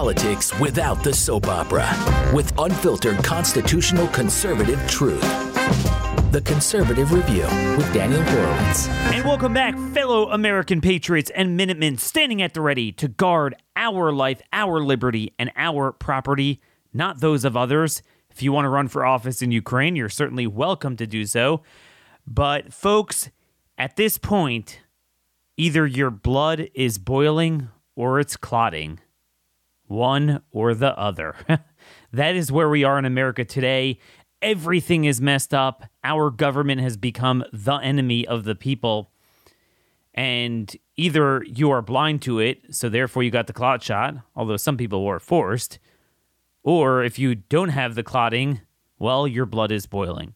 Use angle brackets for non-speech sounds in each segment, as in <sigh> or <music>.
politics without the soap opera with unfiltered constitutional conservative truth. The Conservative Review with Daniel Horowitz. And welcome back, fellow American patriots and Minutemen standing at the ready to guard our life, our liberty, and our property, not those of others. If you want to run for office in Ukraine, you're certainly welcome to do so. But, folks, at this point, either your blood is boiling or it's clotting. One or the other. <laughs> that is where we are in America today. Everything is messed up. Our government has become the enemy of the people. And either you are blind to it, so therefore you got the clot shot, although some people were forced, or if you don't have the clotting, well, your blood is boiling.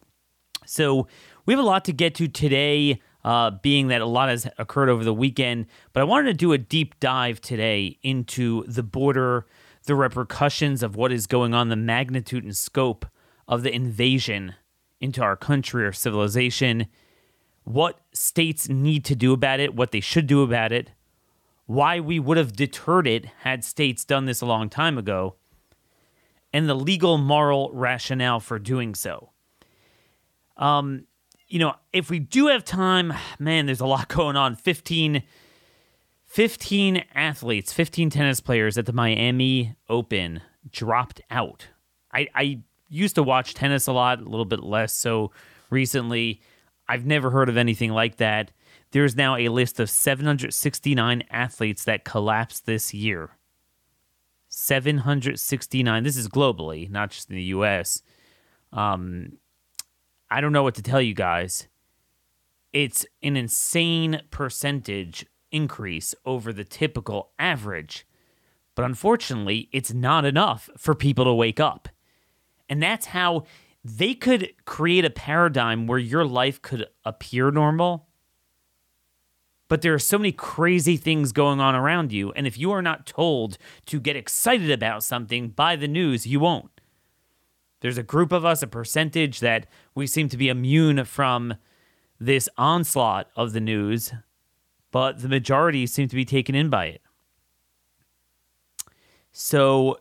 So we have a lot to get to today, uh, being that a lot has occurred over the weekend. But I wanted to do a deep dive today into the border, the repercussions of what is going on, the magnitude and scope of the invasion into our country or civilization, what states need to do about it, what they should do about it, why we would have deterred it had states done this a long time ago, and the legal moral rationale for doing so. Um, you know, if we do have time, man, there's a lot <laughs> going on. 15, 15 athletes, 15 tennis players at the Miami Open dropped out. I, I used to watch tennis a lot, a little bit less so recently. I've never heard of anything like that. There's now a list of 769 athletes that collapsed this year. 769. This is globally, not just in the US. Um, I don't know what to tell you guys. It's an insane percentage increase over the typical average. But unfortunately, it's not enough for people to wake up. And that's how they could create a paradigm where your life could appear normal. But there are so many crazy things going on around you. And if you are not told to get excited about something by the news, you won't. There's a group of us, a percentage that we seem to be immune from this onslaught of the news, but the majority seem to be taken in by it. So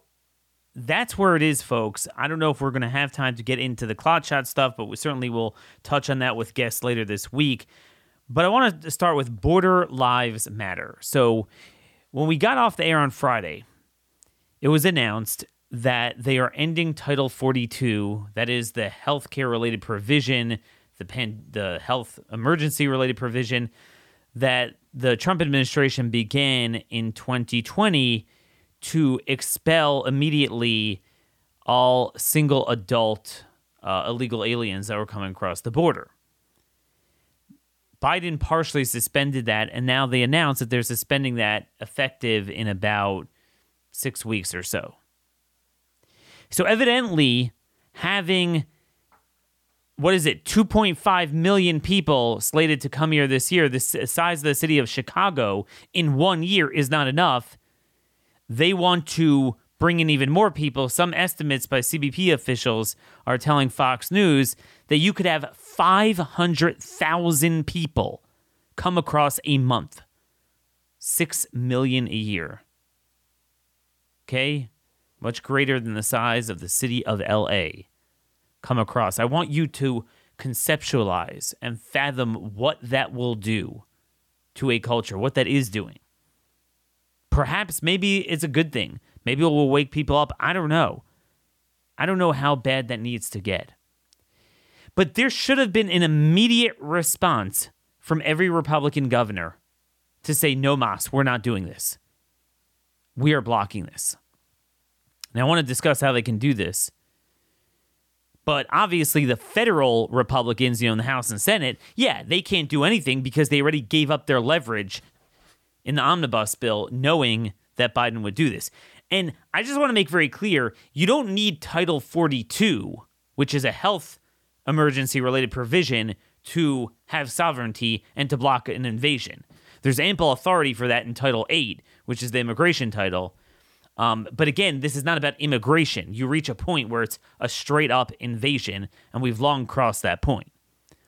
that's where it is, folks. I don't know if we're going to have time to get into the clot shot stuff, but we certainly will touch on that with guests later this week. But I want to start with Border Lives Matter. So when we got off the air on Friday, it was announced that they are ending Title 42, that is the healthcare related provision, the pan- the health emergency related provision that the Trump administration began in 2020 to expel immediately all single adult uh, illegal aliens that were coming across the border. Biden partially suspended that, and now they announced that they're suspending that effective in about six weeks or so. So, evidently, having what is it, 2.5 million people slated to come here this year, the size of the city of Chicago in one year is not enough they want to bring in even more people. Some estimates by CBP officials are telling Fox News that you could have 500,000 people come across a month. 6 million a year. Okay? Much greater than the size of the city of LA come across. I want you to conceptualize and fathom what that will do to a culture, what that is doing perhaps maybe it's a good thing. Maybe it will wake people up. I don't know. I don't know how bad that needs to get. But there should have been an immediate response from every Republican governor to say, no, Mas, we're not doing this. We are blocking this. Now, I want to discuss how they can do this. But obviously, the federal Republicans, you know, in the House and Senate, yeah, they can't do anything because they already gave up their leverage in the omnibus bill, knowing that Biden would do this. And I just want to make very clear you don't need Title 42, which is a health emergency related provision, to have sovereignty and to block an invasion. There's ample authority for that in Title 8, which is the immigration title. Um, but again, this is not about immigration. You reach a point where it's a straight up invasion, and we've long crossed that point.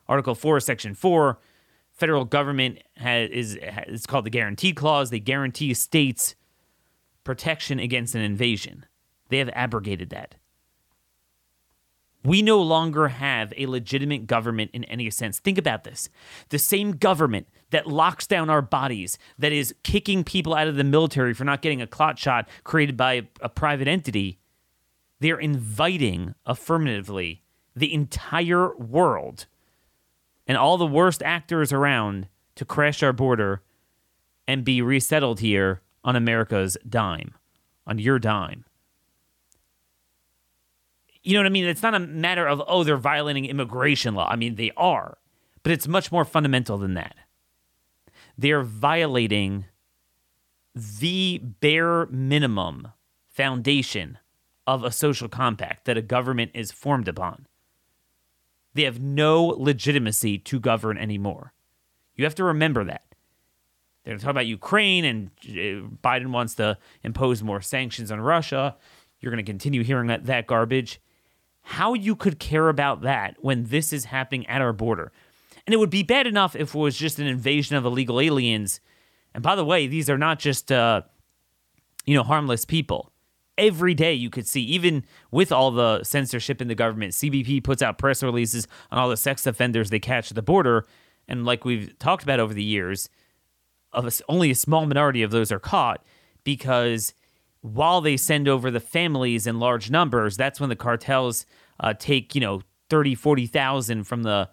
Article 4, Section 4 federal government has is it's called the guarantee clause. They guarantee states protection against an invasion. They have abrogated that. We no longer have a legitimate government in any sense. Think about this. The same government that locks down our bodies, that is kicking people out of the military for not getting a clot shot created by a private entity, they're inviting affirmatively the entire world and all the worst actors around to crash our border and be resettled here on America's dime, on your dime. You know what I mean? It's not a matter of, oh, they're violating immigration law. I mean, they are, but it's much more fundamental than that. They're violating the bare minimum foundation of a social compact that a government is formed upon. They have no legitimacy to govern anymore. You have to remember that. They're talking about Ukraine and uh, Biden wants to impose more sanctions on Russia. You're going to continue hearing that, that garbage how you could care about that when this is happening at our border. And it would be bad enough if it was just an invasion of illegal aliens. And by the way, these are not just uh, you know harmless people. Every day you could see, even with all the censorship in the government, CBP puts out press releases on all the sex offenders they catch at the border. And like we've talked about over the years, of a, only a small minority of those are caught because while they send over the families in large numbers, that's when the cartels uh, take, you know, 30, 40,000 from the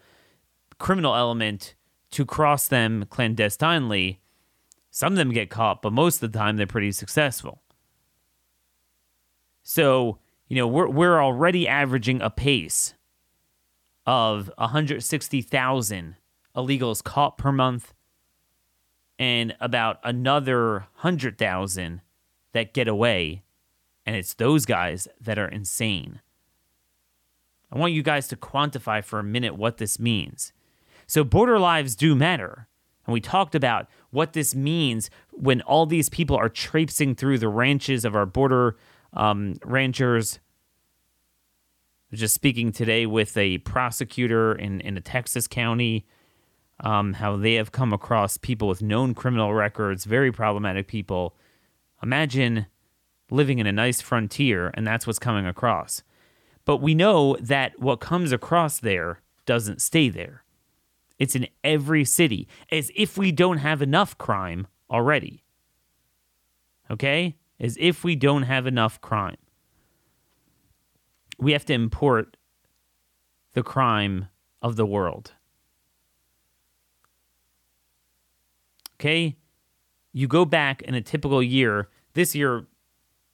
criminal element to cross them clandestinely. Some of them get caught, but most of the time they're pretty successful. So, you know, we're, we're already averaging a pace of 160,000 illegals caught per month and about another 100,000 that get away, and it's those guys that are insane. I want you guys to quantify for a minute what this means. So, border lives do matter. And we talked about what this means when all these people are traipsing through the ranches of our border um, ranchers. Just speaking today with a prosecutor in, in a Texas county, um, how they have come across people with known criminal records, very problematic people, Imagine living in a nice frontier and that's what's coming across. But we know that what comes across there doesn't stay there. It's in every city, as if we don't have enough crime already. Okay? As if we don't have enough crime. We have to import the crime of the world. Okay? You go back in a typical year this year,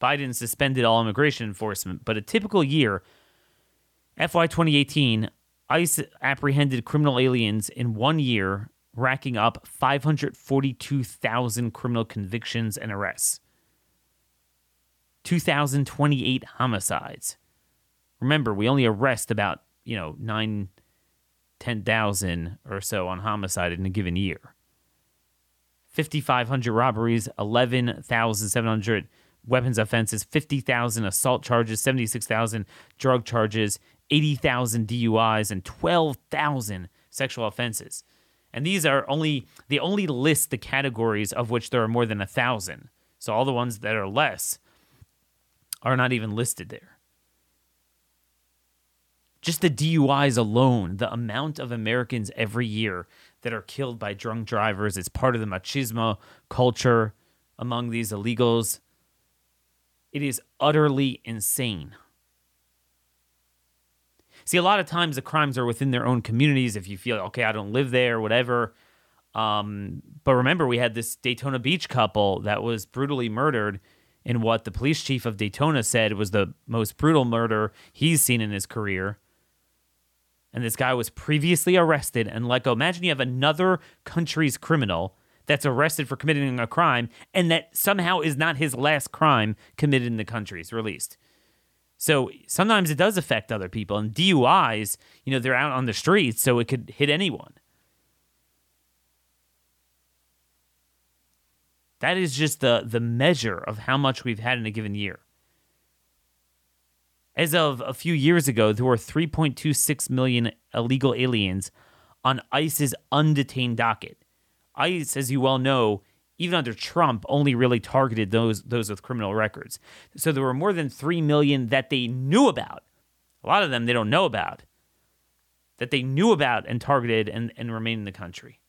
Biden suspended all immigration enforcement, but a typical year, FY 2018, ICE apprehended criminal aliens in one year, racking up 542,000 criminal convictions and arrests, 2,028 homicides. Remember, we only arrest about, you know, 9, 10,000 or so on homicide in a given year. 5,500 robberies, 11,700 weapons offenses, 50,000 assault charges, 76,000 drug charges, 80,000 DUIs, and 12,000 sexual offenses. And these are only, they only list the categories of which there are more than a thousand. So all the ones that are less are not even listed there. Just the DUIs alone, the amount of Americans every year that are killed by drunk drivers. It's part of the machismo culture among these illegals. It is utterly insane. See, a lot of times the crimes are within their own communities. If you feel, okay, I don't live there, whatever. Um, but remember, we had this Daytona Beach couple that was brutally murdered in what the police chief of Daytona said was the most brutal murder he's seen in his career and this guy was previously arrested and let go. Imagine you have another country's criminal that's arrested for committing a crime and that somehow is not his last crime committed in the country. Is released. So sometimes it does affect other people. And DUIs, you know, they're out on the streets, so it could hit anyone. That is just the the measure of how much we've had in a given year. As of a few years ago, there were 3.26 million illegal aliens on ICE's undetained docket. ICE, as you well know, even under Trump, only really targeted those those with criminal records. So there were more than three million that they knew about. A lot of them they don't know about. That they knew about and targeted and, and remain in the country.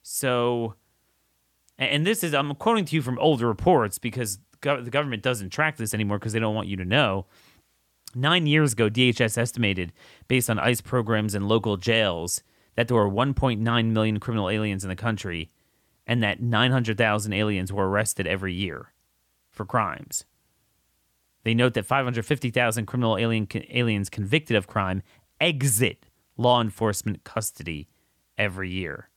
So, and this is, I'm quoting to you from older reports because the government doesn't track this anymore because they don't want you to know. Nine years ago, DHS estimated, based on ICE programs and local jails, that there were 1.9 million criminal aliens in the country and that 900,000 aliens were arrested every year for crimes. They note that 550,000 criminal alien, aliens convicted of crime exit law enforcement custody every year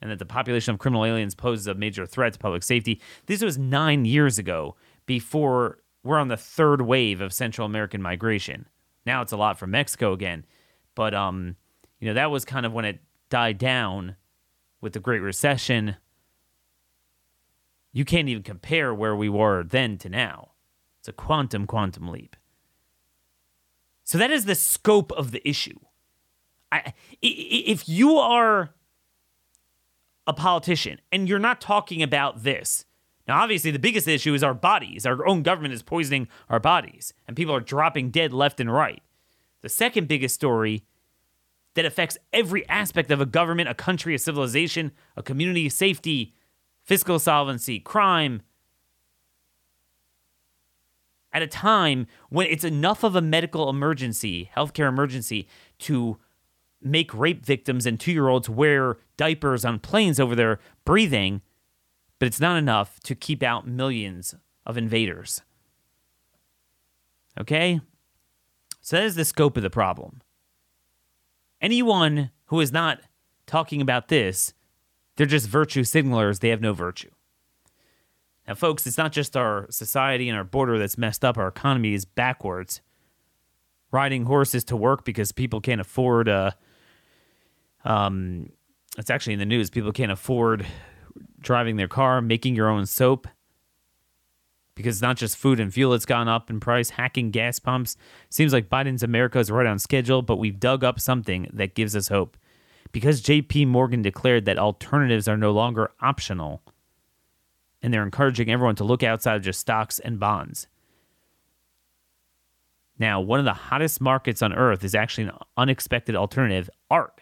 and that the population of criminal aliens poses a major threat to public safety. This was nine years ago before we're on the third wave of Central American migration. Now it's a lot from Mexico again. But, um, you know, that was kind of when it died down with the Great Recession. You can't even compare where we were then to now. It's a quantum, quantum leap. So that is the scope of the issue. I, if you are a politician and you're not talking about this. Now, obviously, the biggest issue is our bodies. Our own government is poisoning our bodies, and people are dropping dead left and right. The second biggest story that affects every aspect of a government, a country, a civilization, a community, safety, fiscal solvency, crime, at a time when it's enough of a medical emergency, healthcare emergency, to make rape victims and two year olds wear diapers on planes over their breathing, but it's not enough to keep out millions of invaders. Okay? So that is the scope of the problem. Anyone who is not talking about this, they're just virtue signalers, they have no virtue. Now, folks, it's not just our society and our border that's messed up, our economy is backwards. Riding horses to work because people can't afford uh, um, it's actually in the news. People can't afford driving their car, making your own soap because it's not just food and fuel that's gone up in price, hacking gas pumps. Seems like Biden's America is right on schedule, but we've dug up something that gives us hope. Because JP Morgan declared that alternatives are no longer optional, and they're encouraging everyone to look outside of just stocks and bonds. Now, one of the hottest markets on earth is actually an unexpected alternative art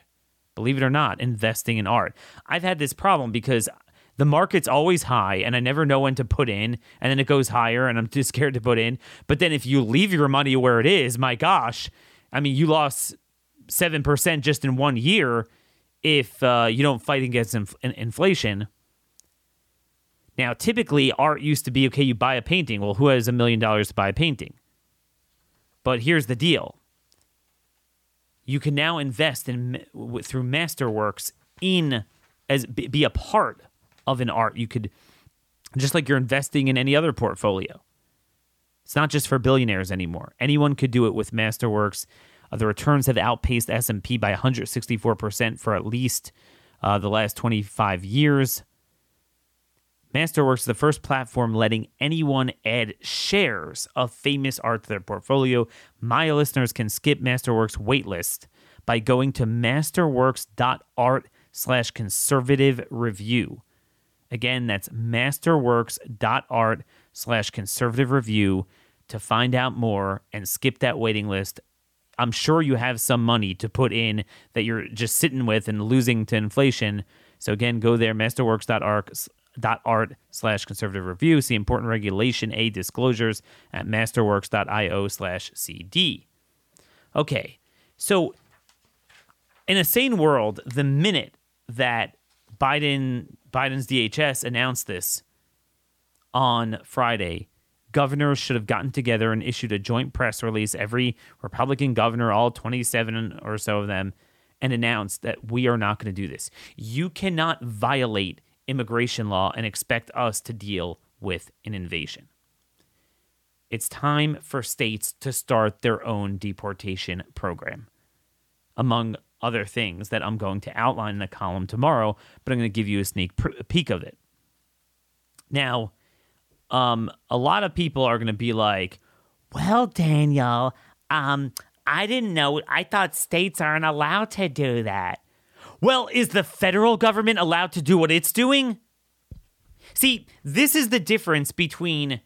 believe it or not, investing in art. I've had this problem because the market's always high and I never know when to put in and then it goes higher and I'm too scared to put in. But then if you leave your money where it is, my gosh, I mean, you lost 7% just in one year if uh, you don't fight against inf- inflation. Now, typically, art used to be okay, you buy a painting. Well, who has a million dollars to buy a painting? But here's the deal you can now invest in through Masterworks in as be a part of an art. You could just like you're investing in any other portfolio. It's not just for billionaires anymore. Anyone could do it with Masterworks. Uh, the returns have outpaced S&P by 164% for at least uh, the last 25 years. Masterworks is the first platform letting anyone add shares of famous art to their portfolio. My listeners can skip Masterworks waitlist by going to masterworks.art slash conservative review. Again, that's masterworks.art slash conservative review to find out more and skip that waiting list. I'm sure you have some money to put in that you're just sitting with and losing to inflation. So again, go there, masterworks.art art slash conservative review. See important regulation A disclosures at masterworks.io slash CD. Okay, so in a sane world, the minute that Biden Biden's DHS announced this on Friday, governors should have gotten together and issued a joint press release, every Republican governor, all 27 or so of them, and announced that we are not going to do this. You cannot violate immigration law and expect us to deal with an invasion. It's time for states to start their own deportation program, among other things that I'm going to outline in a column tomorrow, but I'm going to give you a sneak peek of it. Now, um, a lot of people are going to be like, well, Daniel, um, I didn't know. I thought states aren't allowed to do that. Well, is the federal government allowed to do what it's doing? See, this is the difference between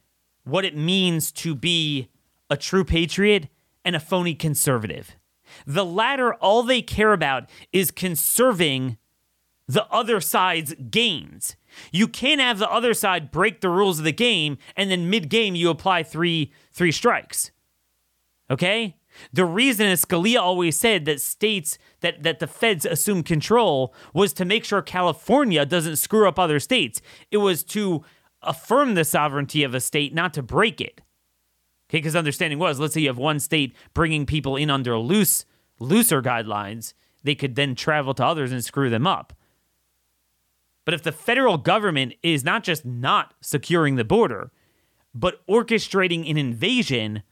what it means to be a true patriot and a phony conservative. The latter, all they care about is conserving the other side's gains. You can't have the other side break the rules of the game and then mid-game you apply three three strikes. Okay? The reason is Scalia always said that states that, that the feds assume control was to make sure California doesn't screw up other states. It was to affirm the sovereignty of a state, not to break it. Okay, because understanding was, let's say you have one state bringing people in under loose, looser guidelines, they could then travel to others and screw them up. But if the federal government is not just not securing the border, but orchestrating an invasion,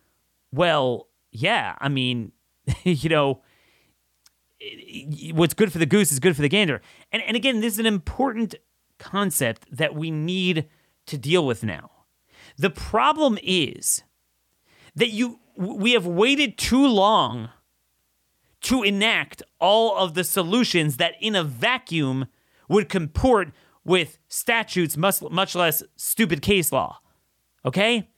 well, yeah, I mean, <laughs> you know, what's good for the goose is good for the gander. And, and again, this is an important concept that we need to deal with now. The problem is that you we have waited too long to enact all of the solutions that in a vacuum would comport with statutes much, much less stupid case law. Okay?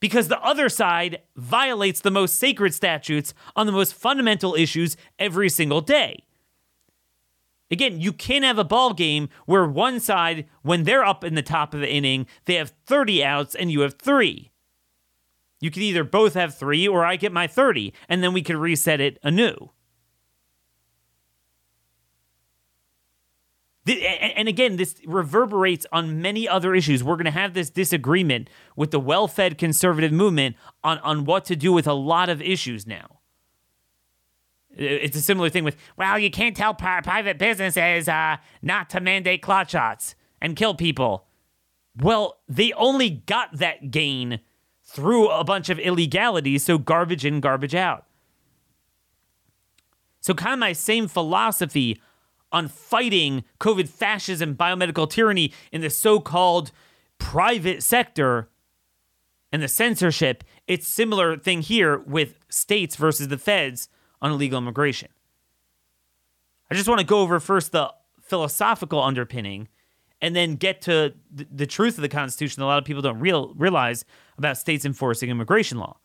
Because the other side violates the most sacred statutes on the most fundamental issues every single day. Again, you can't have a ball game where one side, when they're up in the top of the inning, they have 30 outs and you have three. You can either both have three or I get my 30, and then we can reset it anew. And again, this reverberates on many other issues. We're going to have this disagreement with the well fed conservative movement on, on what to do with a lot of issues now. It's a similar thing with, well, you can't tell private businesses uh, not to mandate clot shots and kill people. Well, they only got that gain through a bunch of illegalities, so garbage in, garbage out. So, kind of my same philosophy on fighting COVID fascism, biomedical tyranny in the so called private sector and the censorship, it's similar thing here with states versus the feds on illegal immigration. I just want to go over first the philosophical underpinning and then get to the, the truth of the Constitution that a lot of people don't real, realize about states enforcing immigration law.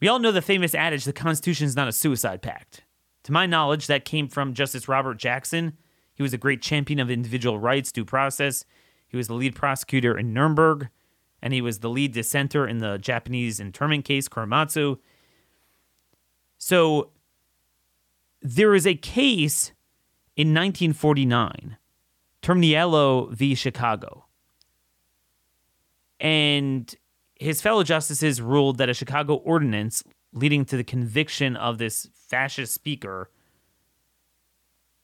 We all know the famous adage the Constitution is not a suicide pact. To my knowledge, that came from Justice Robert Jackson. He was a great champion of individual rights, due process. He was the lead prosecutor in Nuremberg, and he was the lead dissenter in the Japanese internment case, Korematsu. So there is a case in 1949 Terminiello v. Chicago. And his fellow justices ruled that a Chicago ordinance leading to the conviction of this fascist speaker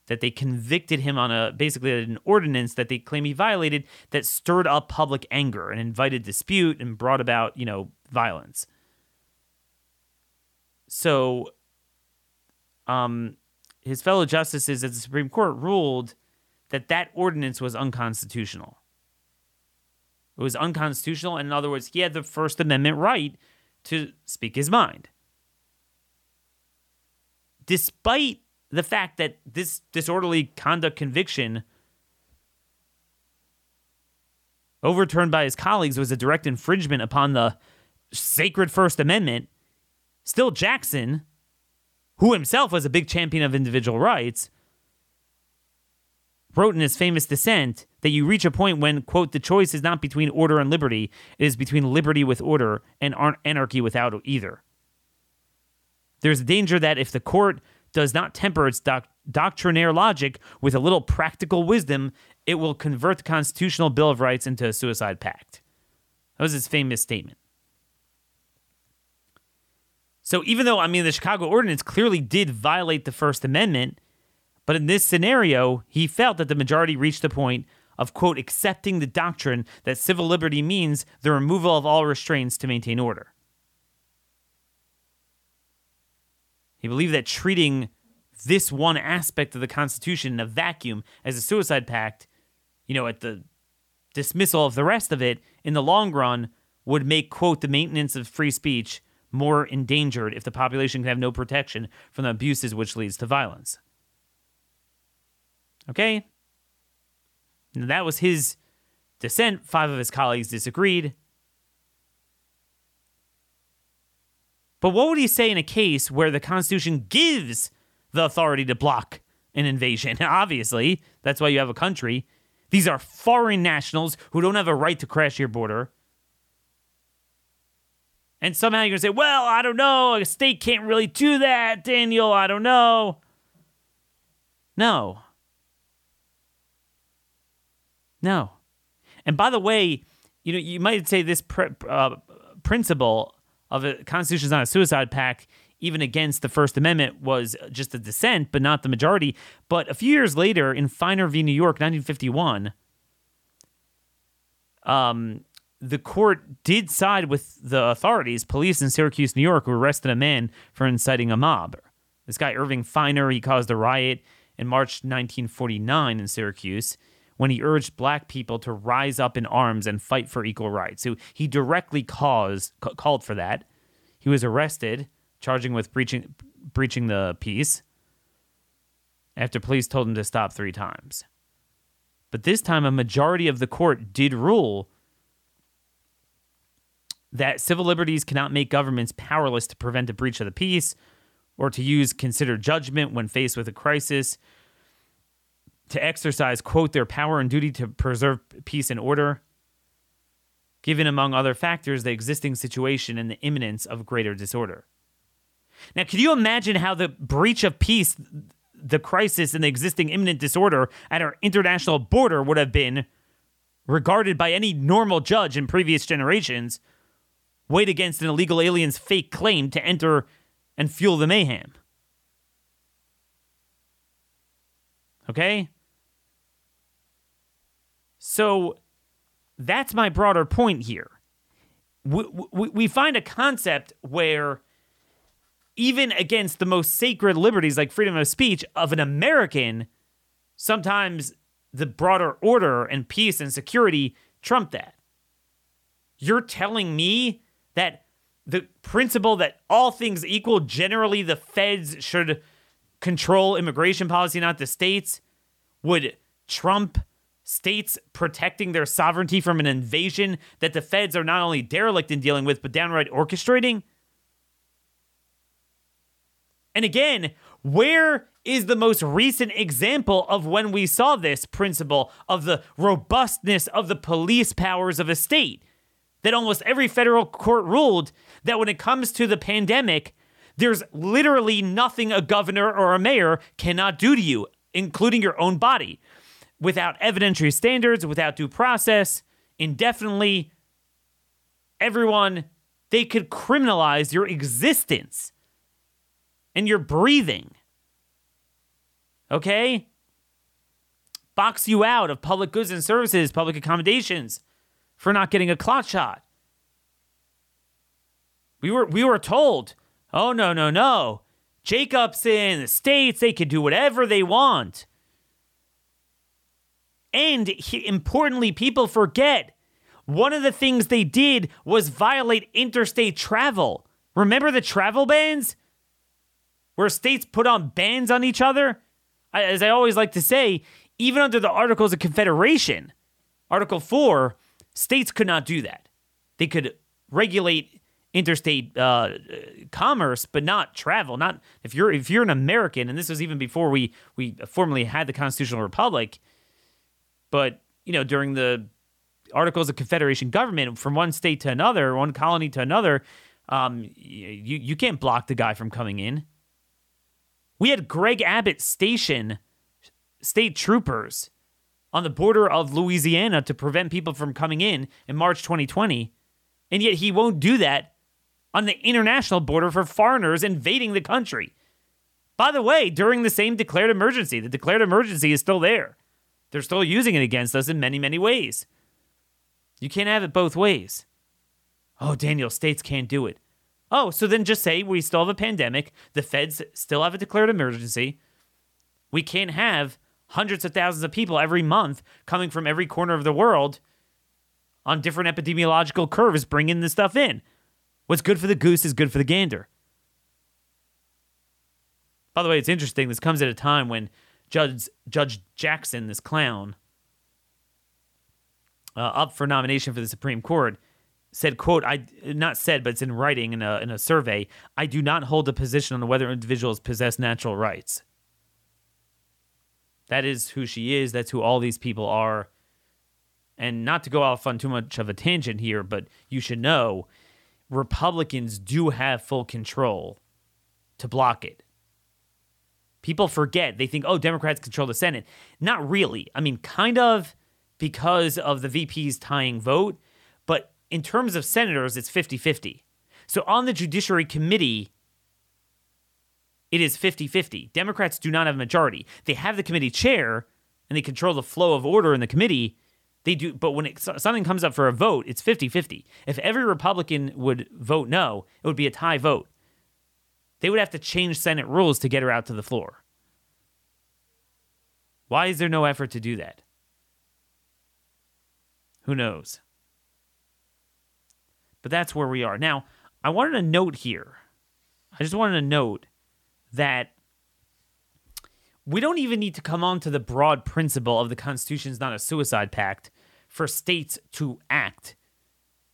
that they convicted him on a basically an ordinance that they claim he violated that stirred up public anger and invited dispute and brought about, you know, violence. So um his fellow justices at the Supreme Court ruled that that ordinance was unconstitutional. It was unconstitutional, and in other words, he had the First Amendment right to speak his mind. Despite the fact that this disorderly conduct conviction overturned by his colleagues was a direct infringement upon the sacred First Amendment, still Jackson, who himself was a big champion of individual rights, wrote in his famous dissent that you reach a point when, quote, the choice is not between order and liberty, it is between liberty with order and anarchy without either. There's a danger that if the court does not temper its doc- doctrinaire logic with a little practical wisdom, it will convert the Constitutional Bill of Rights into a suicide pact. That was his famous statement. So even though, I mean, the Chicago Ordinance clearly did violate the First Amendment, but in this scenario, he felt that the majority reached the point of, quote, accepting the doctrine that civil liberty means the removal of all restraints to maintain order. He believed that treating this one aspect of the Constitution in a vacuum as a suicide pact, you know, at the dismissal of the rest of it in the long run would make, quote, the maintenance of free speech more endangered if the population can have no protection from the abuses which leads to violence. Okay? That was his dissent. Five of his colleagues disagreed. But what would he say in a case where the Constitution gives the authority to block an invasion? <laughs> Obviously, that's why you have a country. These are foreign nationals who don't have a right to crash your border. And somehow you're going to say, well, I don't know. A state can't really do that, Daniel. I don't know. No. No. And by the way, you know, you might say this pr- uh, principle of a constitution is not a suicide pact, even against the First Amendment, was just a dissent, but not the majority. But a few years later, in Feiner v. New York, 1951, um, the court did side with the authorities, police in Syracuse, New York, who arrested a man for inciting a mob. This guy, Irving Feiner, he caused a riot in March 1949 in Syracuse when he urged black people to rise up in arms and fight for equal rights. So he directly caused, ca- called for that. He was arrested, charging with breaching, breaching the peace after police told him to stop three times. But this time, a majority of the court did rule that civil liberties cannot make governments powerless to prevent a breach of the peace or to use considered judgment when faced with a crisis, to exercise, quote, their power and duty to preserve peace and order, given, among other factors, the existing situation and the imminence of greater disorder. Now, can you imagine how the breach of peace, the crisis, and the existing imminent disorder at our international border would have been regarded by any normal judge in previous generations? weighed against an illegal alien's fake claim to enter and fuel the mayhem. Okay? So that's my broader point here. We, we, we find a concept where, even against the most sacred liberties like freedom of speech of an American, sometimes the broader order and peace and security trump that. You're telling me that the principle that all things equal, generally the feds should control immigration policy, not the states, would trump states protecting their sovereignty from an invasion that the feds are not only derelict in dealing with, but downright orchestrating? And again, where is the most recent example of when we saw this principle of the robustness of the police powers of a state? that almost every federal court ruled that when it comes to the pandemic, there's literally nothing a governor or a mayor cannot do to you, including your own body, without evidentiary standards, without due process, indefinitely. Everyone, they could criminalize your existence and your breathing. Okay? Box you out of public goods and services, public accommodations for not getting a clot shot. We were we were told, oh no no no, Jacobson, the states they can do whatever they want. And he, importantly, people forget one of the things they did was violate interstate travel. Remember the travel bans? Where states put on bans on each other? As I always like to say, even under the Articles of Confederation, Article 4, States could not do that. They could regulate interstate uh, commerce, but not travel. Not if you're if you're an American, and this was even before we we formally had the constitutional republic. But you know, during the Articles of Confederation government, from one state to another, one colony to another, um, you you can't block the guy from coming in. We had Greg Abbott station state troopers on the border of Louisiana to prevent people from coming in in March 2020. And yet he won't do that on the international border for foreigners invading the country. By the way, during the same declared emergency, the declared emergency is still there. They're still using it against us in many, many ways. You can't have it both ways. Oh, Daniel, states can't do it. Oh, so then just say we still have a pandemic. The feds still have a declared emergency. We can't have hundreds of thousands of people every month coming from every corner of the world on different epidemiological curves bringing this stuff in. What's good for the goose is good for the gander. By the way, it's interesting. This comes at a time when Judge Judge Jackson, this clown, uh, up for nomination for the Supreme Court, said, "quote I not said, but it's in writing in a in a survey. I do not hold a position on whether individuals possess natural rights." That is who she is. That's who all these people are. And not to go off on too much of a tangent here, but you should know Republicans do have full control to block it. People forget. They think, oh, Democrats control the Senate. Not really. I mean, kind of because of the VP's tying vote, but in terms of senators, it's 50 50. So on the Judiciary Committee, it is 50 50. Democrats do not have a majority. They have the committee chair and they control the flow of order in the committee. They do, but when it, something comes up for a vote, it's 50 50. If every Republican would vote no, it would be a tie vote. They would have to change Senate rules to get her out to the floor. Why is there no effort to do that? Who knows? But that's where we are. Now, I wanted to note here, I just wanted to note that we don't even need to come on to the broad principle of the Constitution is not a suicide pact for states to act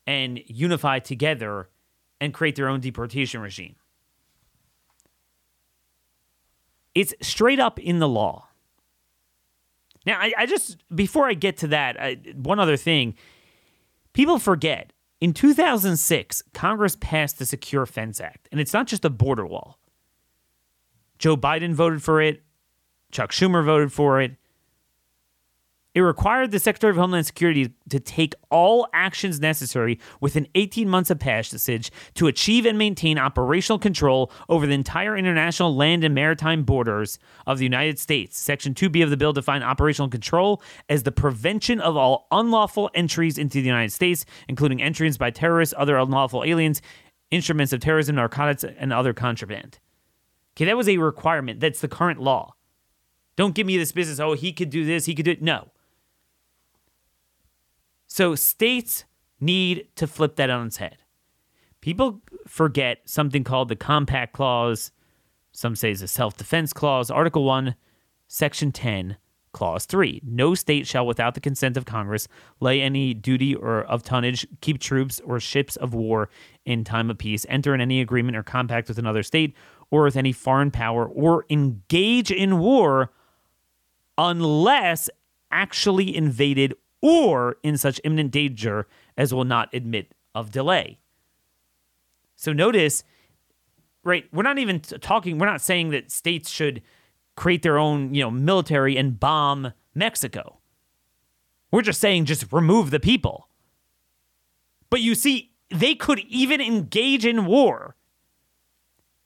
and unify together and create their own deportation regime. It's straight up in the law. Now, I, I just, before I get to that, I, one other thing people forget. In 2006, Congress passed the Secure Fence Act, and it's not just a border wall. Joe Biden voted for it. Chuck Schumer voted for it. It required the Secretary of Homeland Security to take all actions necessary within 18 months of passage to achieve and maintain operational control over the entire international land and maritime borders of the United States. Section 2B of the bill defined operational control as the prevention of all unlawful entries into the United States, including entries by terrorists, other unlawful aliens, instruments of terrorism, narcotics, and other contraband. Okay, that was a requirement. That's the current law. Don't give me this business. Oh, he could do this. He could do it. No. So states need to flip that on its head. People forget something called the Compact Clause. Some say it's a self defense clause. Article 1, Section 10, Clause 3. No state shall, without the consent of Congress, lay any duty or of tonnage, keep troops or ships of war in time of peace, enter in any agreement or compact with another state, or with any foreign power or engage in war unless actually invaded or in such imminent danger as will not admit of delay. So notice, right, we're not even talking, we're not saying that states should create their own, you know, military and bomb Mexico. We're just saying just remove the people. But you see, they could even engage in war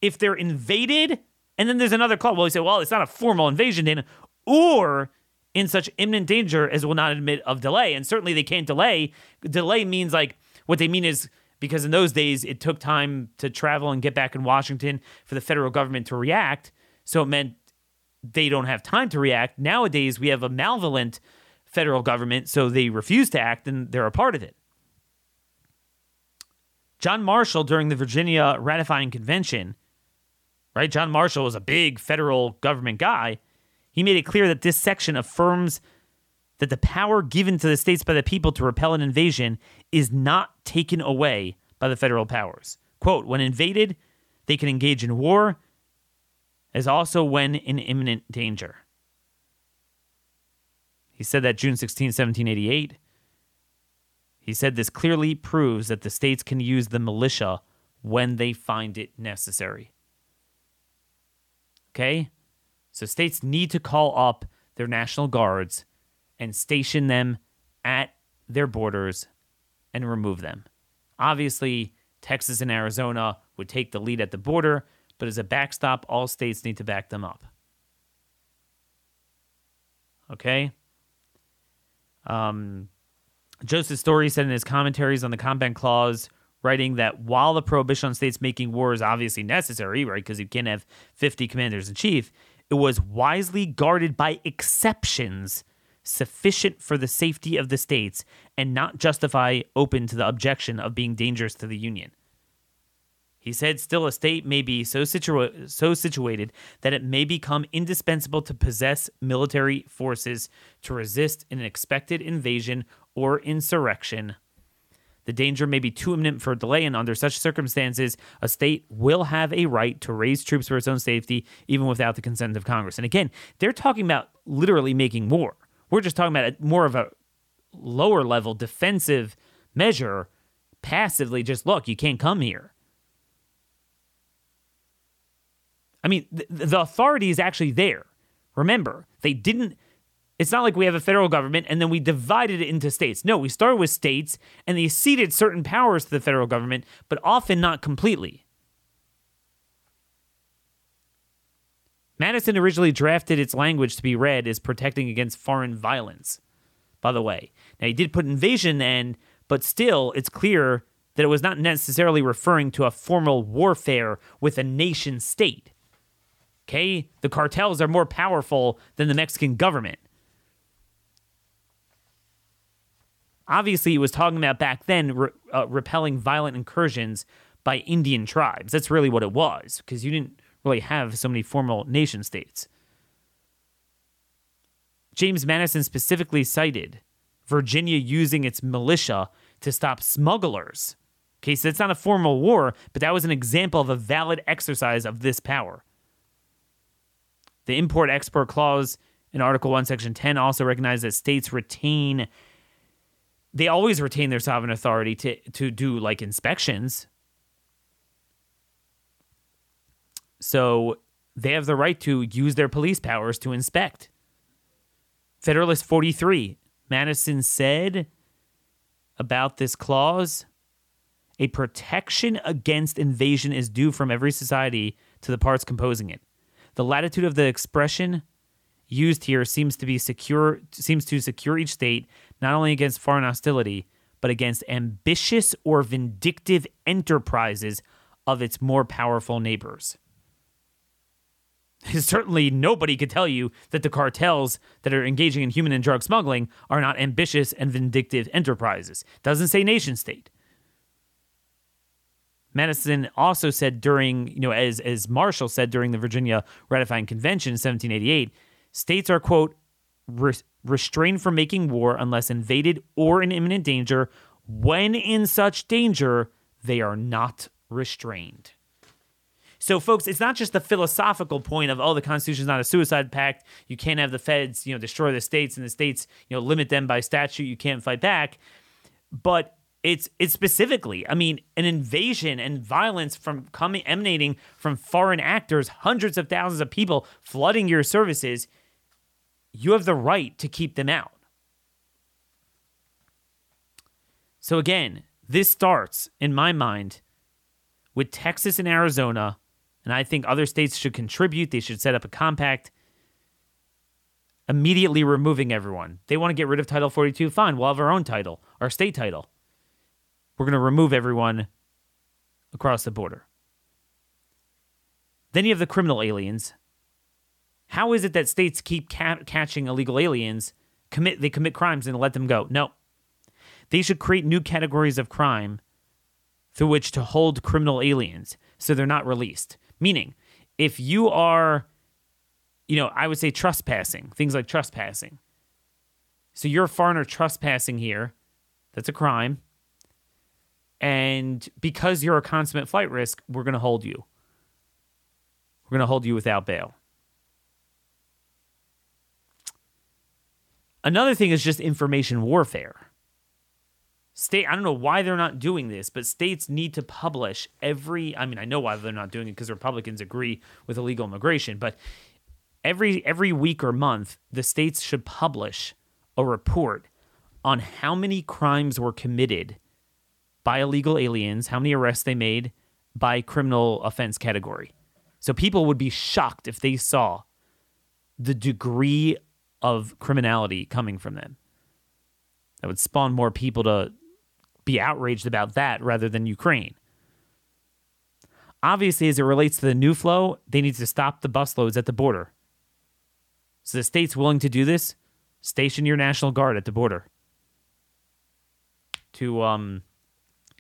if they're invaded, and then there's another clause. Well, you say, well, it's not a formal invasion, Dana, or in such imminent danger as will not admit of delay. And certainly they can't delay. Delay means like what they mean is because in those days it took time to travel and get back in Washington for the federal government to react. So it meant they don't have time to react. Nowadays we have a malevolent federal government, so they refuse to act and they're a part of it. John Marshall, during the Virginia ratifying convention, right? John Marshall was a big federal government guy. He made it clear that this section affirms that the power given to the states by the people to repel an invasion is not taken away by the federal powers. Quote, when invaded, they can engage in war, as also when in imminent danger. He said that June 16, 1788. He said this clearly proves that the states can use the militia when they find it necessary. Okay? So states need to call up their national guards and station them at their borders and remove them. Obviously, Texas and Arizona would take the lead at the border, but as a backstop, all states need to back them up. Okay? Um, Joseph Story said in his commentaries on the Compact Clause writing that while the prohibition on states making war is obviously necessary, right, because you can't have 50 commanders in chief, it was wisely guarded by exceptions sufficient for the safety of the states and not justify open to the objection of being dangerous to the Union. He said, still, a state may be so, situa- so situated that it may become indispensable to possess military forces to resist an expected invasion or insurrection. The danger may be too imminent for delay, and under such circumstances, a state will have a right to raise troops for its own safety, even without the consent of Congress. And again, they're talking about literally making war. We're just talking about more of a lower level defensive measure, passively just look, you can't come here. I mean, the, the authority is actually there. Remember, they didn't. It's not like we have a federal government and then we divided it into states. No, we started with states and they ceded certain powers to the federal government, but often not completely. Madison originally drafted its language to be read as protecting against foreign violence, by the way. Now, he did put invasion in, but still, it's clear that it was not necessarily referring to a formal warfare with a nation state. Okay? The cartels are more powerful than the Mexican government. Obviously, he was talking about back then re- uh, repelling violent incursions by Indian tribes. That's really what it was, because you didn't really have so many formal nation states. James Madison specifically cited Virginia using its militia to stop smugglers. Okay, so it's not a formal war, but that was an example of a valid exercise of this power. The import export clause in Article 1, Section 10 also recognizes that states retain, they always retain their sovereign authority to, to do like inspections. So they have the right to use their police powers to inspect. Federalist 43, Madison said about this clause a protection against invasion is due from every society to the parts composing it. The latitude of the expression used here seems to be secure seems to secure each state not only against foreign hostility, but against ambitious or vindictive enterprises of its more powerful neighbors. <laughs> Certainly, nobody could tell you that the cartels that are engaging in human and drug smuggling are not ambitious and vindictive enterprises. Doesn't say nation state. Madison also said during, you know, as as Marshall said during the Virginia ratifying convention in 1788, states are quote re- restrained from making war unless invaded or in imminent danger. When in such danger, they are not restrained. So, folks, it's not just the philosophical point of, oh, the Constitution is not a suicide pact. You can't have the feds, you know, destroy the states and the states, you know, limit them by statute. You can't fight back. But it's it's specifically, I mean, an invasion and violence from coming emanating from foreign actors, hundreds of thousands of people flooding your services. You have the right to keep them out. So again, this starts in my mind with Texas and Arizona, and I think other states should contribute. They should set up a compact immediately removing everyone. They want to get rid of Title 42, fine, we'll have our own title, our state title. We're going to remove everyone across the border. Then you have the criminal aliens. How is it that states keep ca- catching illegal aliens, commit they commit crimes and let them go? No. They should create new categories of crime through which to hold criminal aliens so they're not released. Meaning, if you are you know, I would say trespassing, things like trespassing. So you're a foreigner trespassing here. That's a crime. And because you're a consummate flight risk, we're going to hold you. We're going to hold you without bail. Another thing is just information warfare. State, I don't know why they're not doing this, but states need to publish every. I mean, I know why they're not doing it because Republicans agree with illegal immigration, but every every week or month, the states should publish a report on how many crimes were committed by illegal aliens, how many arrests they made by criminal offense category. So people would be shocked if they saw the degree of criminality coming from them. That would spawn more people to be outraged about that rather than Ukraine. Obviously, as it relates to the new flow, they need to stop the busloads at the border. So the state's willing to do this, station your National Guard at the border to um,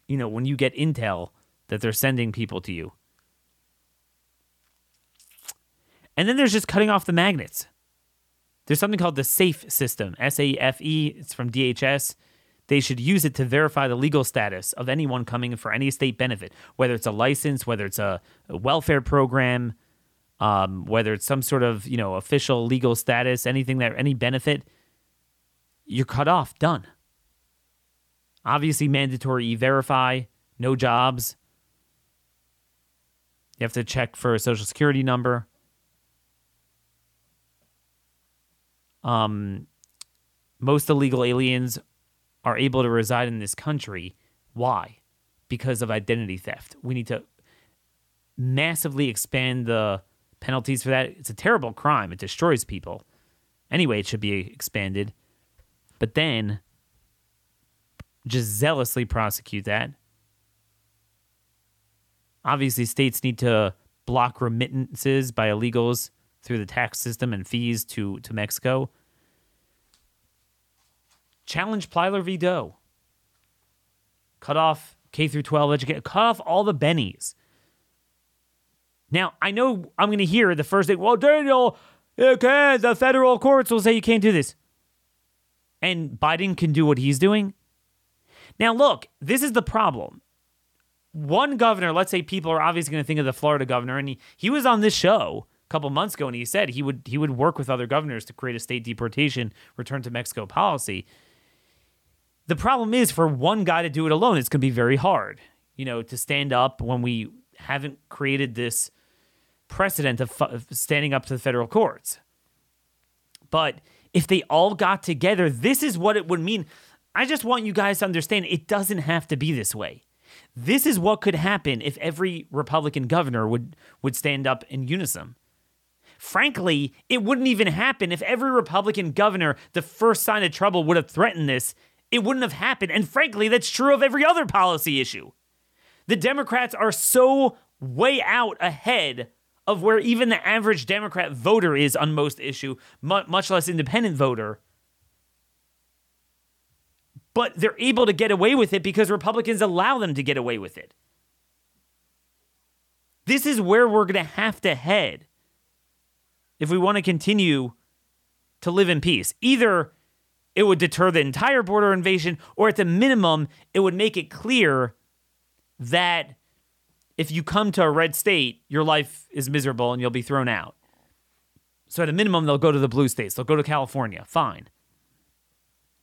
you know, when you get intel that they're sending people to you. And then there's just cutting off the magnets. There's something called the SAFE system, S A F E. It's from DHS. They should use it to verify the legal status of anyone coming for any state benefit, whether it's a license, whether it's a, welfare program, um, whether it's some sort of you know official legal status, anything that any benefit. You're cut off. Done. Obviously, mandatory e-verify. No jobs. You have to check for a social security number. Um, most illegal aliens are able to reside in this country. Why? Because of identity theft. We need to massively expand the penalties for that. It's a terrible crime, it destroys people. Anyway, it should be expanded. But then just zealously prosecute that. Obviously, states need to block remittances by illegals through the tax system and fees to, to Mexico. Challenge Plyler v. Doe. Cut off K through 12 education. Cut off all the bennies. Now, I know I'm going to hear the first thing, well, Daniel, you can't. The federal courts will say you can't do this. And Biden can do what he's doing. Now, look, this is the problem. One governor, let's say people are obviously going to think of the Florida governor, and he, he was on this show couple months ago, and he said he would he would work with other governors to create a state deportation, return to Mexico policy. The problem is for one guy to do it alone, it's going to be very hard, you know, to stand up when we haven't created this precedent of, of standing up to the federal courts. But if they all got together, this is what it would mean. I just want you guys to understand it doesn't have to be this way. This is what could happen if every Republican governor would would stand up in unison. Frankly, it wouldn't even happen if every Republican governor, the first sign of trouble, would have threatened this it wouldn't have happened. And frankly, that's true of every other policy issue. The Democrats are so way out ahead of where even the average Democrat voter is on most issue, much less independent voter. But they're able to get away with it because Republicans allow them to get away with it. This is where we're going to have to head if we want to continue to live in peace. Either it would deter the entire border invasion, or at the minimum, it would make it clear that if you come to a red state, your life is miserable and you'll be thrown out. So at a minimum, they'll go to the blue states. They'll go to California. Fine.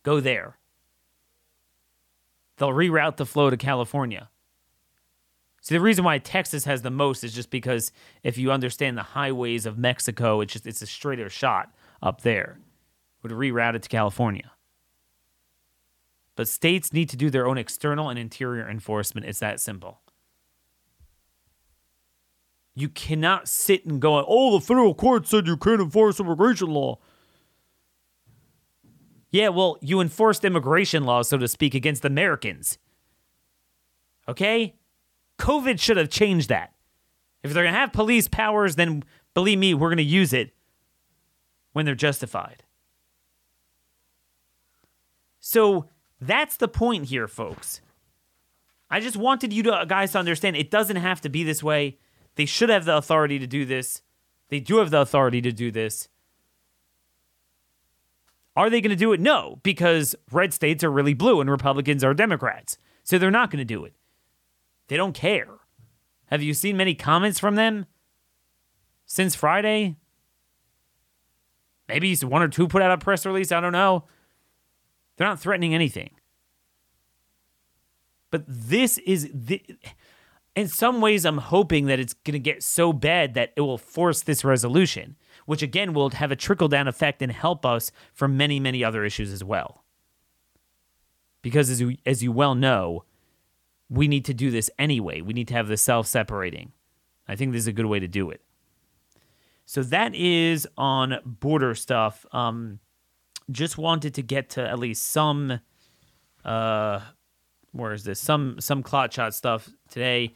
Go there. They'll reroute the flow to California. See, the reason why Texas has the most is just because if you understand the highways of Mexico, it's just it's a straighter shot up there would reroute it to California. But states need to do their own external and interior enforcement. It's that simple. You cannot sit and go, oh, the federal court said you can't enforce immigration law. Yeah, well, you enforced immigration laws, so to speak, against Americans. Okay? COVID should have changed that. If they're going to have police powers, then believe me, we're going to use it when they're justified. So that's the point here, folks. I just wanted you to, uh, guys to understand it doesn't have to be this way. They should have the authority to do this. They do have the authority to do this. Are they going to do it? No, because red states are really blue and Republicans are Democrats. So they're not going to do it. They don't care. Have you seen many comments from them since Friday? Maybe one or two put out a press release. I don't know. They're not threatening anything. But this is the, in some ways I'm hoping that it's going to get so bad that it will force this resolution, which again will have a trickle down effect and help us for many many other issues as well. Because as you as you well know, we need to do this anyway. We need to have the self-separating. I think this is a good way to do it. So that is on border stuff. Um, just wanted to get to at least some uh where is this some some clot shot stuff today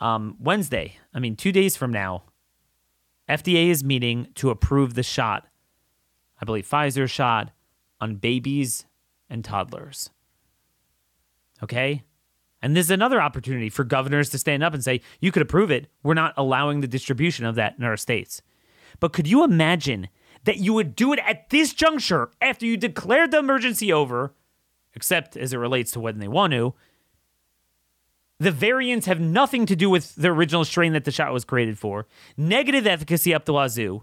um wednesday i mean two days from now fda is meeting to approve the shot i believe pfizer shot on babies and toddlers okay And this is another opportunity for governors to stand up and say, you could approve it. We're not allowing the distribution of that in our states. But could you imagine that you would do it at this juncture after you declared the emergency over, except as it relates to when they want to? The variants have nothing to do with the original strain that the shot was created for. Negative efficacy up the wazoo,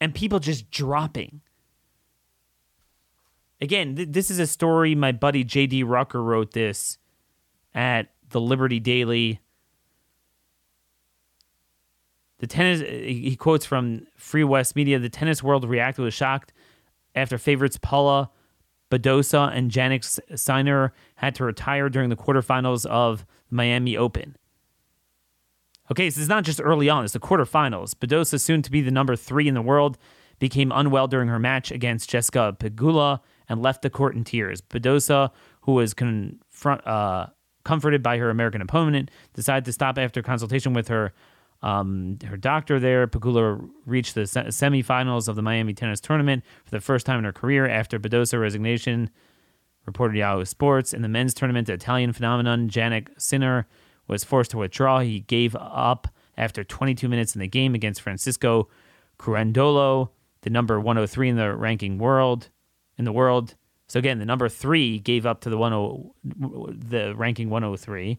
and people just dropping. Again, th- this is a story my buddy JD Rucker wrote this at the Liberty Daily. The tennis, he quotes from Free West Media the tennis world reacted with shocked after favorites Paula Badosa and Jannik Sinner had to retire during the quarterfinals of Miami Open. Okay, so it's not just early on, it's the quarterfinals. Badosa, soon to be the number three in the world, became unwell during her match against Jessica Pegula and left the court in tears. Badosa, who was confront, uh, comforted by her American opponent, decided to stop after consultation with her um, her doctor there. Pegula reached the se- semifinals of the Miami tennis tournament for the first time in her career after Badosa resignation, reported Yahoo Sports. In the men's tournament, the Italian phenomenon Jannik Sinner was forced to withdraw. He gave up after 22 minutes in the game against Francisco Cerundolo, the number 103 in the ranking world in the world. So again, the number three gave up to the 10, the ranking 103.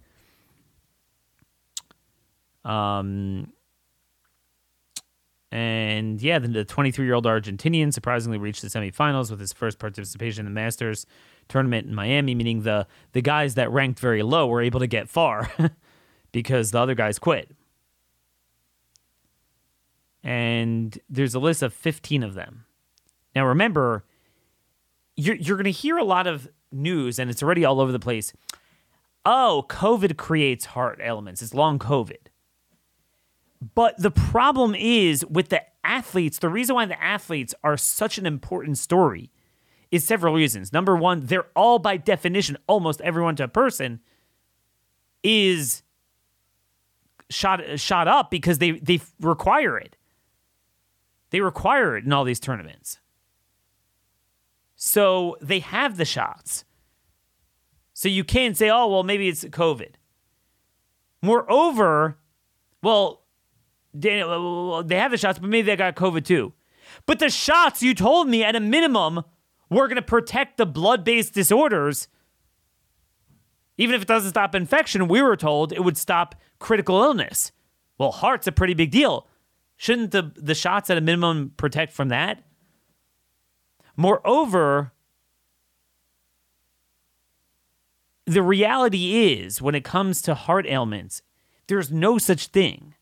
Um, and yeah, the 23 year old Argentinian surprisingly reached the semifinals with his first participation in the Masters tournament in Miami, meaning the, the guys that ranked very low were able to get far <laughs> because the other guys quit. And there's a list of 15 of them. Now, remember, you're you're going to hear a lot of news, and it's already all over the place. Oh, COVID creates heart elements. It's long COVID. But the problem is with the athletes, the reason why the athletes are such an important story is several reasons. Number one, they're all by definition, almost everyone to a person, is shot shot up because they they require it. They require it in all these tournaments. So they have the shots. So you can't say, oh, well, maybe it's COVID. Moreover, well, Daniel, they have the shots, but maybe they got COVID too. But the shots you told me at a minimum were going to protect the blood based disorders. Even if it doesn't stop infection, we were told it would stop critical illness. Well, heart's a pretty big deal. Shouldn't the, the shots at a minimum protect from that? Moreover, the reality is when it comes to heart ailments, there's no such thing.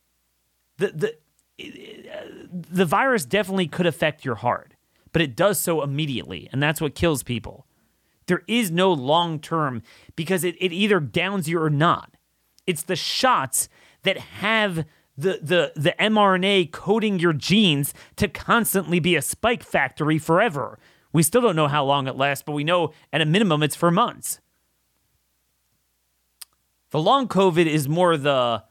The, the, the virus definitely could affect your heart, but it does so immediately, and that's what kills people. There is no long term because it, it either downs you or not. It's the shots that have the, the, the mRNA coding your genes to constantly be a spike factory forever. We still don't know how long it lasts, but we know at a minimum it's for months. The long COVID is more the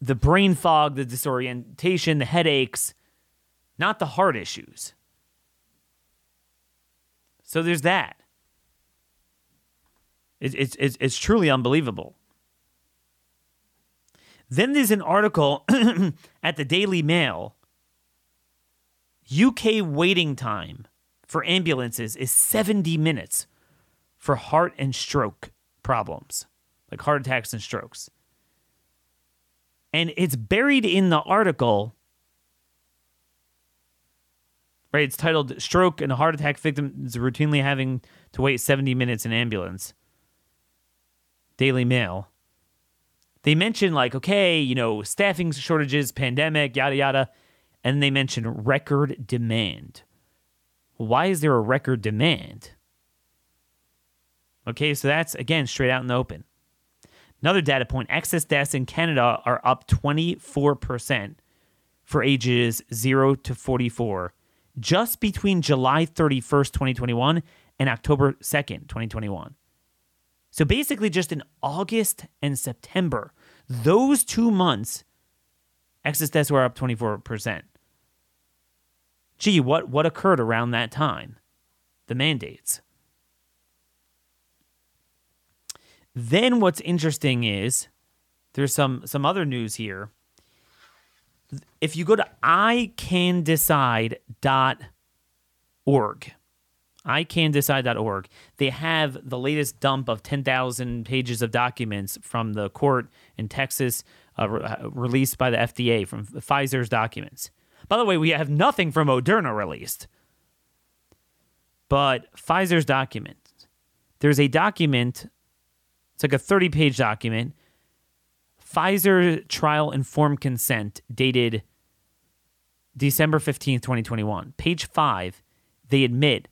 the brain fog, the disorientation, the headaches, not the heart issues. So there's that. It's, it's, it's, it's truly unbelievable. Then there's an article <clears throat> at the Daily Mail UK waiting time for ambulances is 70 minutes for heart and stroke problems, like heart attacks and strokes. And it's buried in the article. Right, it's titled Stroke and Heart Attack Victims Routinely Having to Wait 70 Minutes in Ambulance. Daily Mail they mention like, okay, you know, staffing shortages, pandemic, yada yada, and they mention record demand. Why is there a record demand? Okay, so that's again straight out in the open. Another data point excess deaths in Canada are up 24% for ages 0 to 44 just between July 31st, 2021 and October 2nd, 2021. So basically, just in August and September, those two months, excess deaths were up 24%. Gee, what, what occurred around that time? The mandates. Then what's interesting is there's some some other news here. If you go to icandecide.org, icandecide.org, they have the latest dump of 10,000 pages of documents from the court in Texas uh, re- uh, released by the FDA from Pfizer's documents. By the way, we have nothing from Moderna released. But Pfizer's documents. There's a document, it's like a 30 page document Pfizer trial informed consent dated December 15th, 2021. Page 5, they admit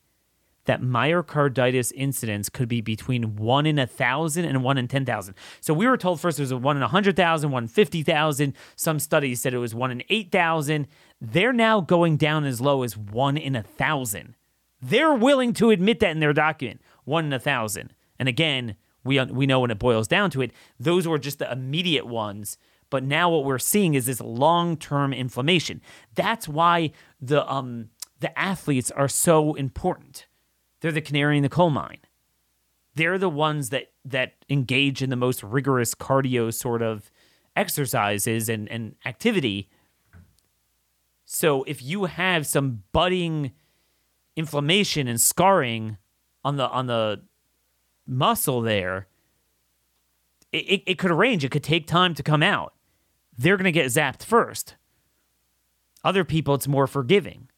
that myocarditis incidents could be between 1 in a 1,000 and 1 in 10,000. So we were told first it was a 1 in 100,000, 1 in 50,000. Some studies said it was 1 in 8,000. They're now going down as low as 1 in a 1,000. They're willing to admit that in their document, 1 in a 1,000. And again, we we know when it boils down to it, those were just the immediate ones. But now what we're seeing is this long-term inflammation. That's why the um the athletes are so important. They're the canary in the coal mine. They're the ones that that engage in the most rigorous cardio sort of exercises and, and activity. So if you have some budding inflammation and scarring on the on the muscle there, it, it, it could arrange. It could take time to come out. They're to get zapped first. Other people, it's more forgiving,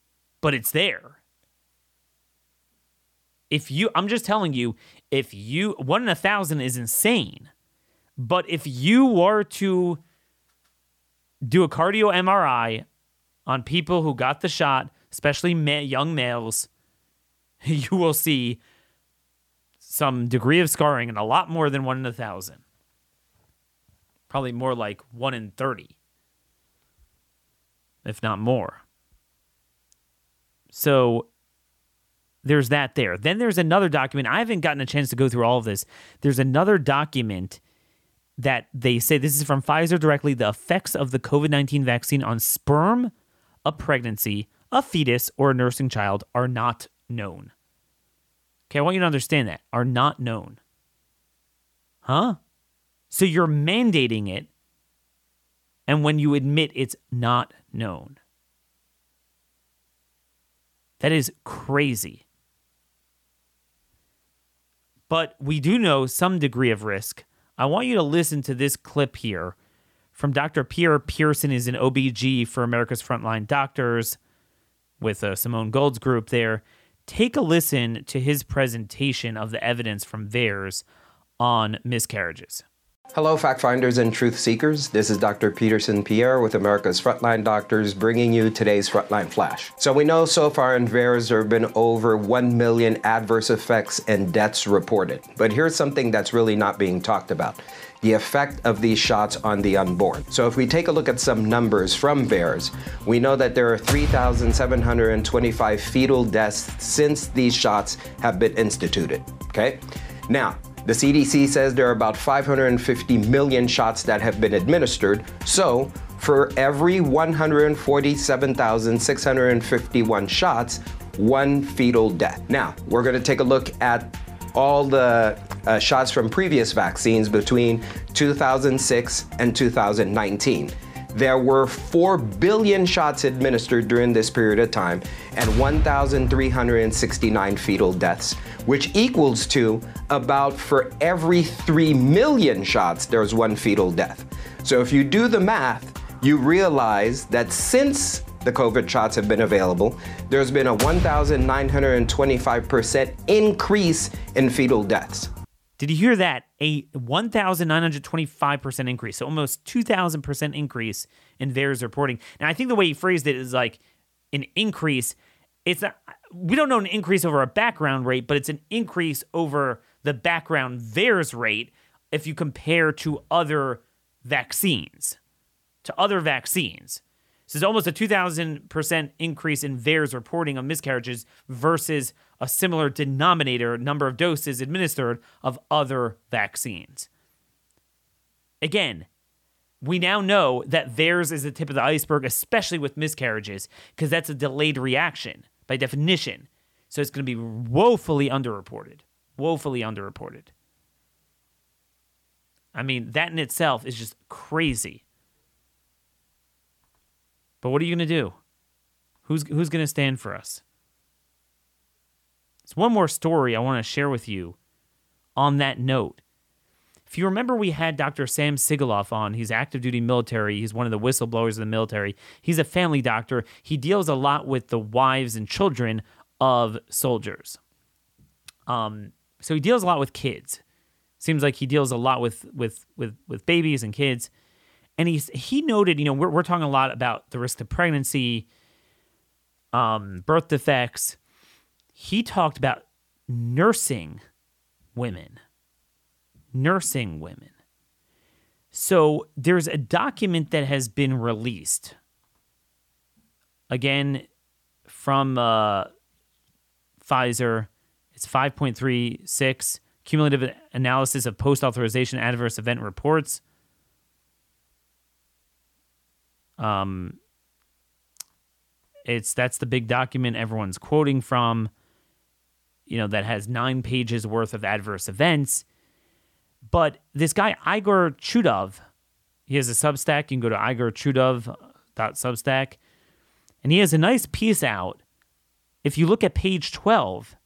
but it's there. If you, I'm just telling you, if you, one in a thousand is insane. But if you were to do a cardio MRI on people who got the shot, especially ma- young males, <laughs> you will see some degree of scarring and a lot more than one in a thousand. Probably more like one in 30, if not more. So there's that there. Then there's another document. I haven't gotten a chance to go through all of this. There's another document that they say this is from Pfizer directly the effects of the COVID 19 vaccine on sperm, a pregnancy, a fetus, or a nursing child are not known. Okay, I want you to understand that are not known. Huh? So you're mandating it, and when you admit it's not known. That is crazy. But we do know some degree of risk. I want you to listen to this clip here from Dr. Pierre Pearson is an OBG for America's Frontline Doctors with uh, Simone Gold's group there take a listen to his presentation of the evidence from theirs on miscarriages. Hello, fact finders and truth seekers. This is Dr. Peterson Pierre with America's Frontline Doctors bringing you today's Frontline Flash. So, we know so far in VAERS there have been over 1 million adverse effects and deaths reported. But here's something that's really not being talked about the effect of these shots on the unborn. So if we take a look at some numbers from VAERS, we know that there are 3,725 fetal deaths since these shots have been instituted. Okay? Now, the CDC says there are about 550 million shots that have been administered. So, for every 147,651 shots, one fetal death. Now, we're going to take a look at all the uh, shots from previous vaccines between 2006 and 2019. There were 4 billion shots administered during this period of time and 1,369 fetal deaths, which equals to about for every 3 million shots, there's one fetal death. So if you do the math, you realize that since the COVID shots have been available, there's been a 1,925% increase in fetal deaths. Did you hear that? A 1,925% increase, so almost 2,000% increase in VAERS reporting. Now, I think the way he phrased it is like an increase. It's not, we don't know an increase over a background rate, but it's an increase over the background VAERS rate if you compare to other vaccines. To other vaccines. So it's almost a 2,000% increase in VAERS reporting of miscarriages versus a similar denominator number of doses administered of other vaccines. Again, we now know that VAERS is the tip of the iceberg, especially with miscarriages, because that's a delayed reaction by definition. So it's going to be woefully underreported. Woefully underreported. I mean, that in itself is just crazy. But what are you going to do? Who's who's going to stand for us? It's one more story I want to share with you on that note. If you remember, we had Dr. Sam Sigoloff on. He's active duty military. He's one of the whistleblowers of the military. He's a family doctor. He deals a lot with the wives and children of soldiers. Um, so he deals a lot with kids. Seems like he deals a lot with with with with babies and kids. And he's he noted, you know, we're we're talking a lot about the risk of pregnancy, um, birth defects. He talked about nursing women nursing women. So there's a document that has been released. Again, from uh, Pfizer, it's 5.36 cumulative analysis of post authorization adverse event reports. Um, it's that's the big document everyone's quoting from. You know that has nine pages worth of adverse events but this guy, Igor Chudov, he has a Substack. You can go to igorchudov.substack. And he has a nice piece out. If you look at page 12,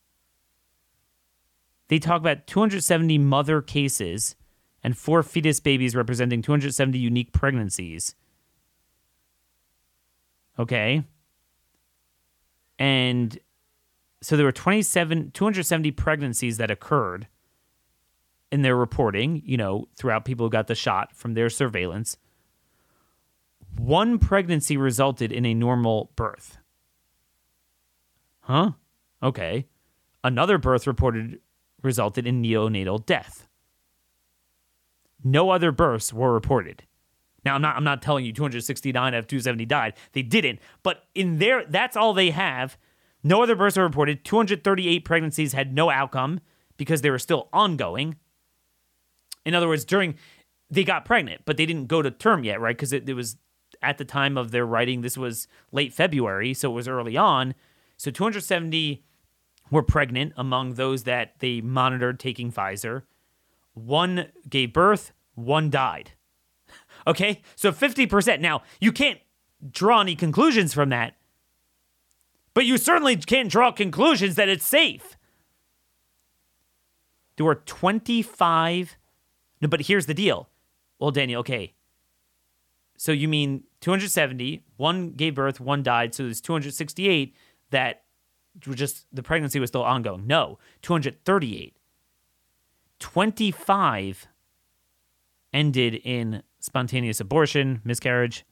they talk about 270 mother cases and four fetus babies representing 270 unique pregnancies. Okay. And so there were 27 270 pregnancies that occurred in their reporting, you know, throughout people who got the shot from their surveillance, one pregnancy resulted in a normal birth. Huh? Okay. Another birth reported resulted in neonatal death. No other births were reported. Now I'm not I'm not telling you 269 out of 270 died. They didn't, but in there that's all they have. No other births were reported. 238 pregnancies had no outcome because they were still ongoing. In other words, during they got pregnant, but they didn't go to term yet, right? Because it, it was at the time of their writing, this was late February, so it was early on. So 270 were pregnant among those that they monitored taking Pfizer. One gave birth, one died. Okay, so 50%. Now, you can't draw any conclusions from that, but you certainly can't draw conclusions that it's safe. There were 25 no, but here's the deal. Well, Daniel, okay. So you mean 270, one gave birth, one died, so there's 268 that were just the pregnancy was still ongoing. No, 238. 25 ended in spontaneous abortion, miscarriage.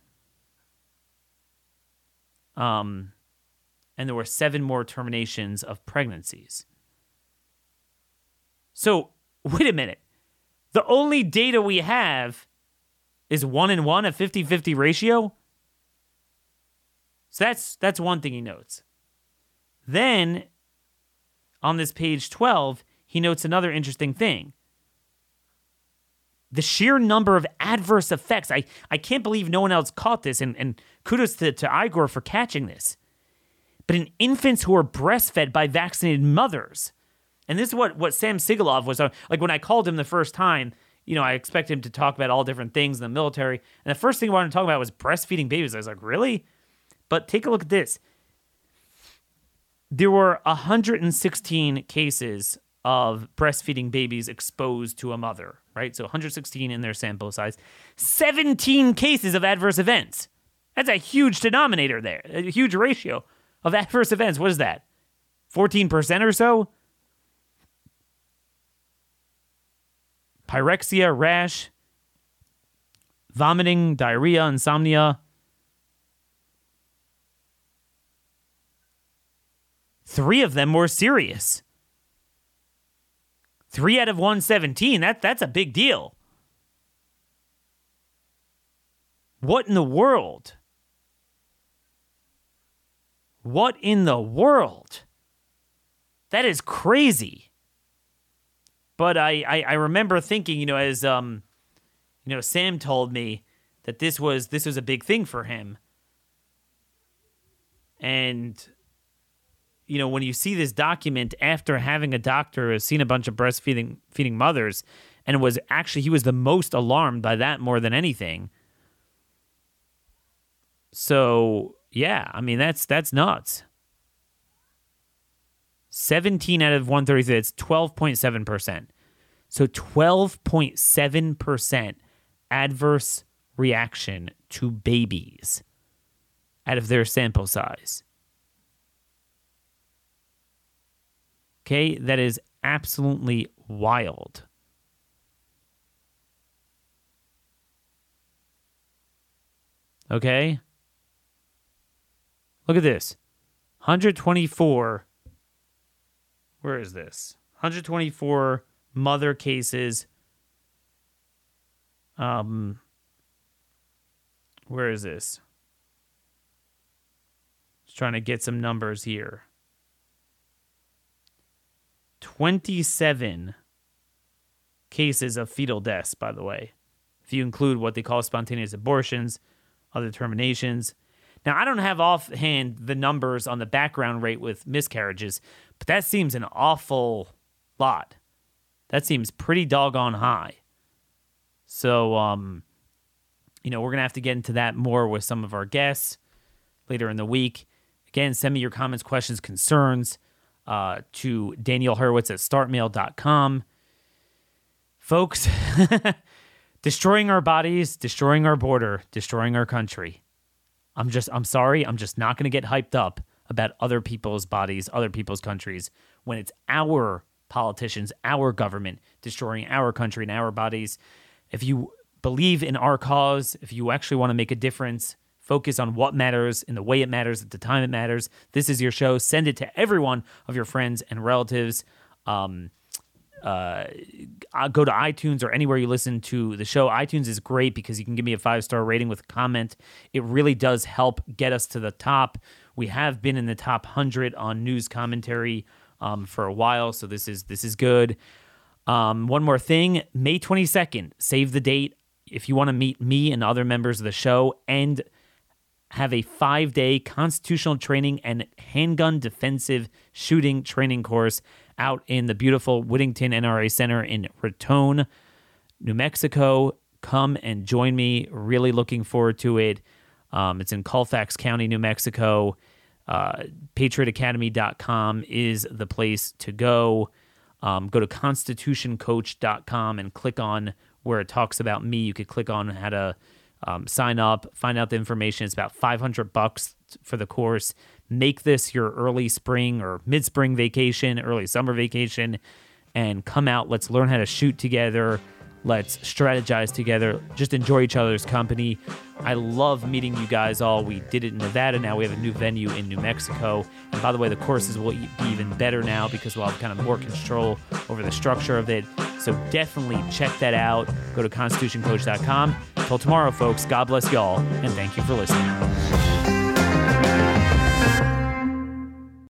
Um, and there were seven more terminations of pregnancies. So, wait a minute. The only data we have is one in one, a 50 50 ratio. So that's that's one thing he notes. Then on this page 12, he notes another interesting thing. The sheer number of adverse effects. I, I can't believe no one else caught this, and, and kudos to, to Igor for catching this. But in infants who are breastfed by vaccinated mothers, and this is what what Sam Sigoloff was uh, like when I called him the first time. You know, I expect him to talk about all different things in the military, and the first thing he wanted to talk about was breastfeeding babies. I was like, really? But take a look at this. There were 116 cases of breastfeeding babies exposed to a mother, right? So 116 in their sample size, 17 cases of adverse events. That's a huge denominator there, a huge ratio of adverse events. What is that? 14% or so? pyrexia, rash, vomiting, diarrhea, insomnia. Three of them were serious. Three out of 117, that, that's a big deal. What in the world? What in the world? That is crazy. But I, I, I remember thinking, you know, as um, you know, Sam told me that this was this was a big thing for him. And you know, when you see this document after having a doctor has seen a bunch of breastfeeding feeding mothers and was actually he was the most alarmed by that more than anything. So, yeah, I mean that's that's nuts. 17 out of 133, it's 12.7%. So 12.7% adverse reaction to babies out of their sample size. Okay, that is absolutely wild. Okay? Look at this 124. Where is this? 124 mother cases. Um, where is this? Just trying to get some numbers here. 27 cases of fetal deaths, by the way, if you include what they call spontaneous abortions, other terminations. Now, I don't have offhand the numbers on the background rate with miscarriages, but that seems an awful lot. That seems pretty doggone high. So, um, you know, we're going to have to get into that more with some of our guests later in the week. Again, send me your comments, questions, concerns uh, to Daniel Horowitz at startmail.com. Folks, <laughs> destroying our bodies, destroying our border, destroying our country. I'm just, I'm sorry, I'm just not going to get hyped up about other people's bodies, other people's countries when it's our politicians, our government destroying our country and our bodies. If you believe in our cause, if you actually want to make a difference, focus on what matters in the way it matters at the time it matters. This is your show. Send it to everyone of your friends and relatives. Um, uh, go to iTunes or anywhere you listen to the show. iTunes is great because you can give me a five star rating with a comment. It really does help get us to the top. We have been in the top hundred on news commentary um, for a while, so this is this is good. Um, one more thing, May twenty second. Save the date if you want to meet me and other members of the show and have a five day constitutional training and handgun defensive shooting training course out in the beautiful Whittington NRA Center in Raton, New Mexico. Come and join me. Really looking forward to it. Um, it's in Colfax County, New Mexico. Uh, patriotacademy.com is the place to go. Um, go to constitutioncoach.com and click on where it talks about me. You could click on how to um, sign up, find out the information. It's about 500 bucks for the course. Make this your early spring or mid spring vacation, early summer vacation, and come out. Let's learn how to shoot together. Let's strategize together. Just enjoy each other's company. I love meeting you guys all. We did it in Nevada. Now we have a new venue in New Mexico. And by the way, the courses will be even better now because we'll have kind of more control over the structure of it. So definitely check that out. Go to constitutioncoach.com. Until tomorrow, folks, God bless y'all, and thank you for listening.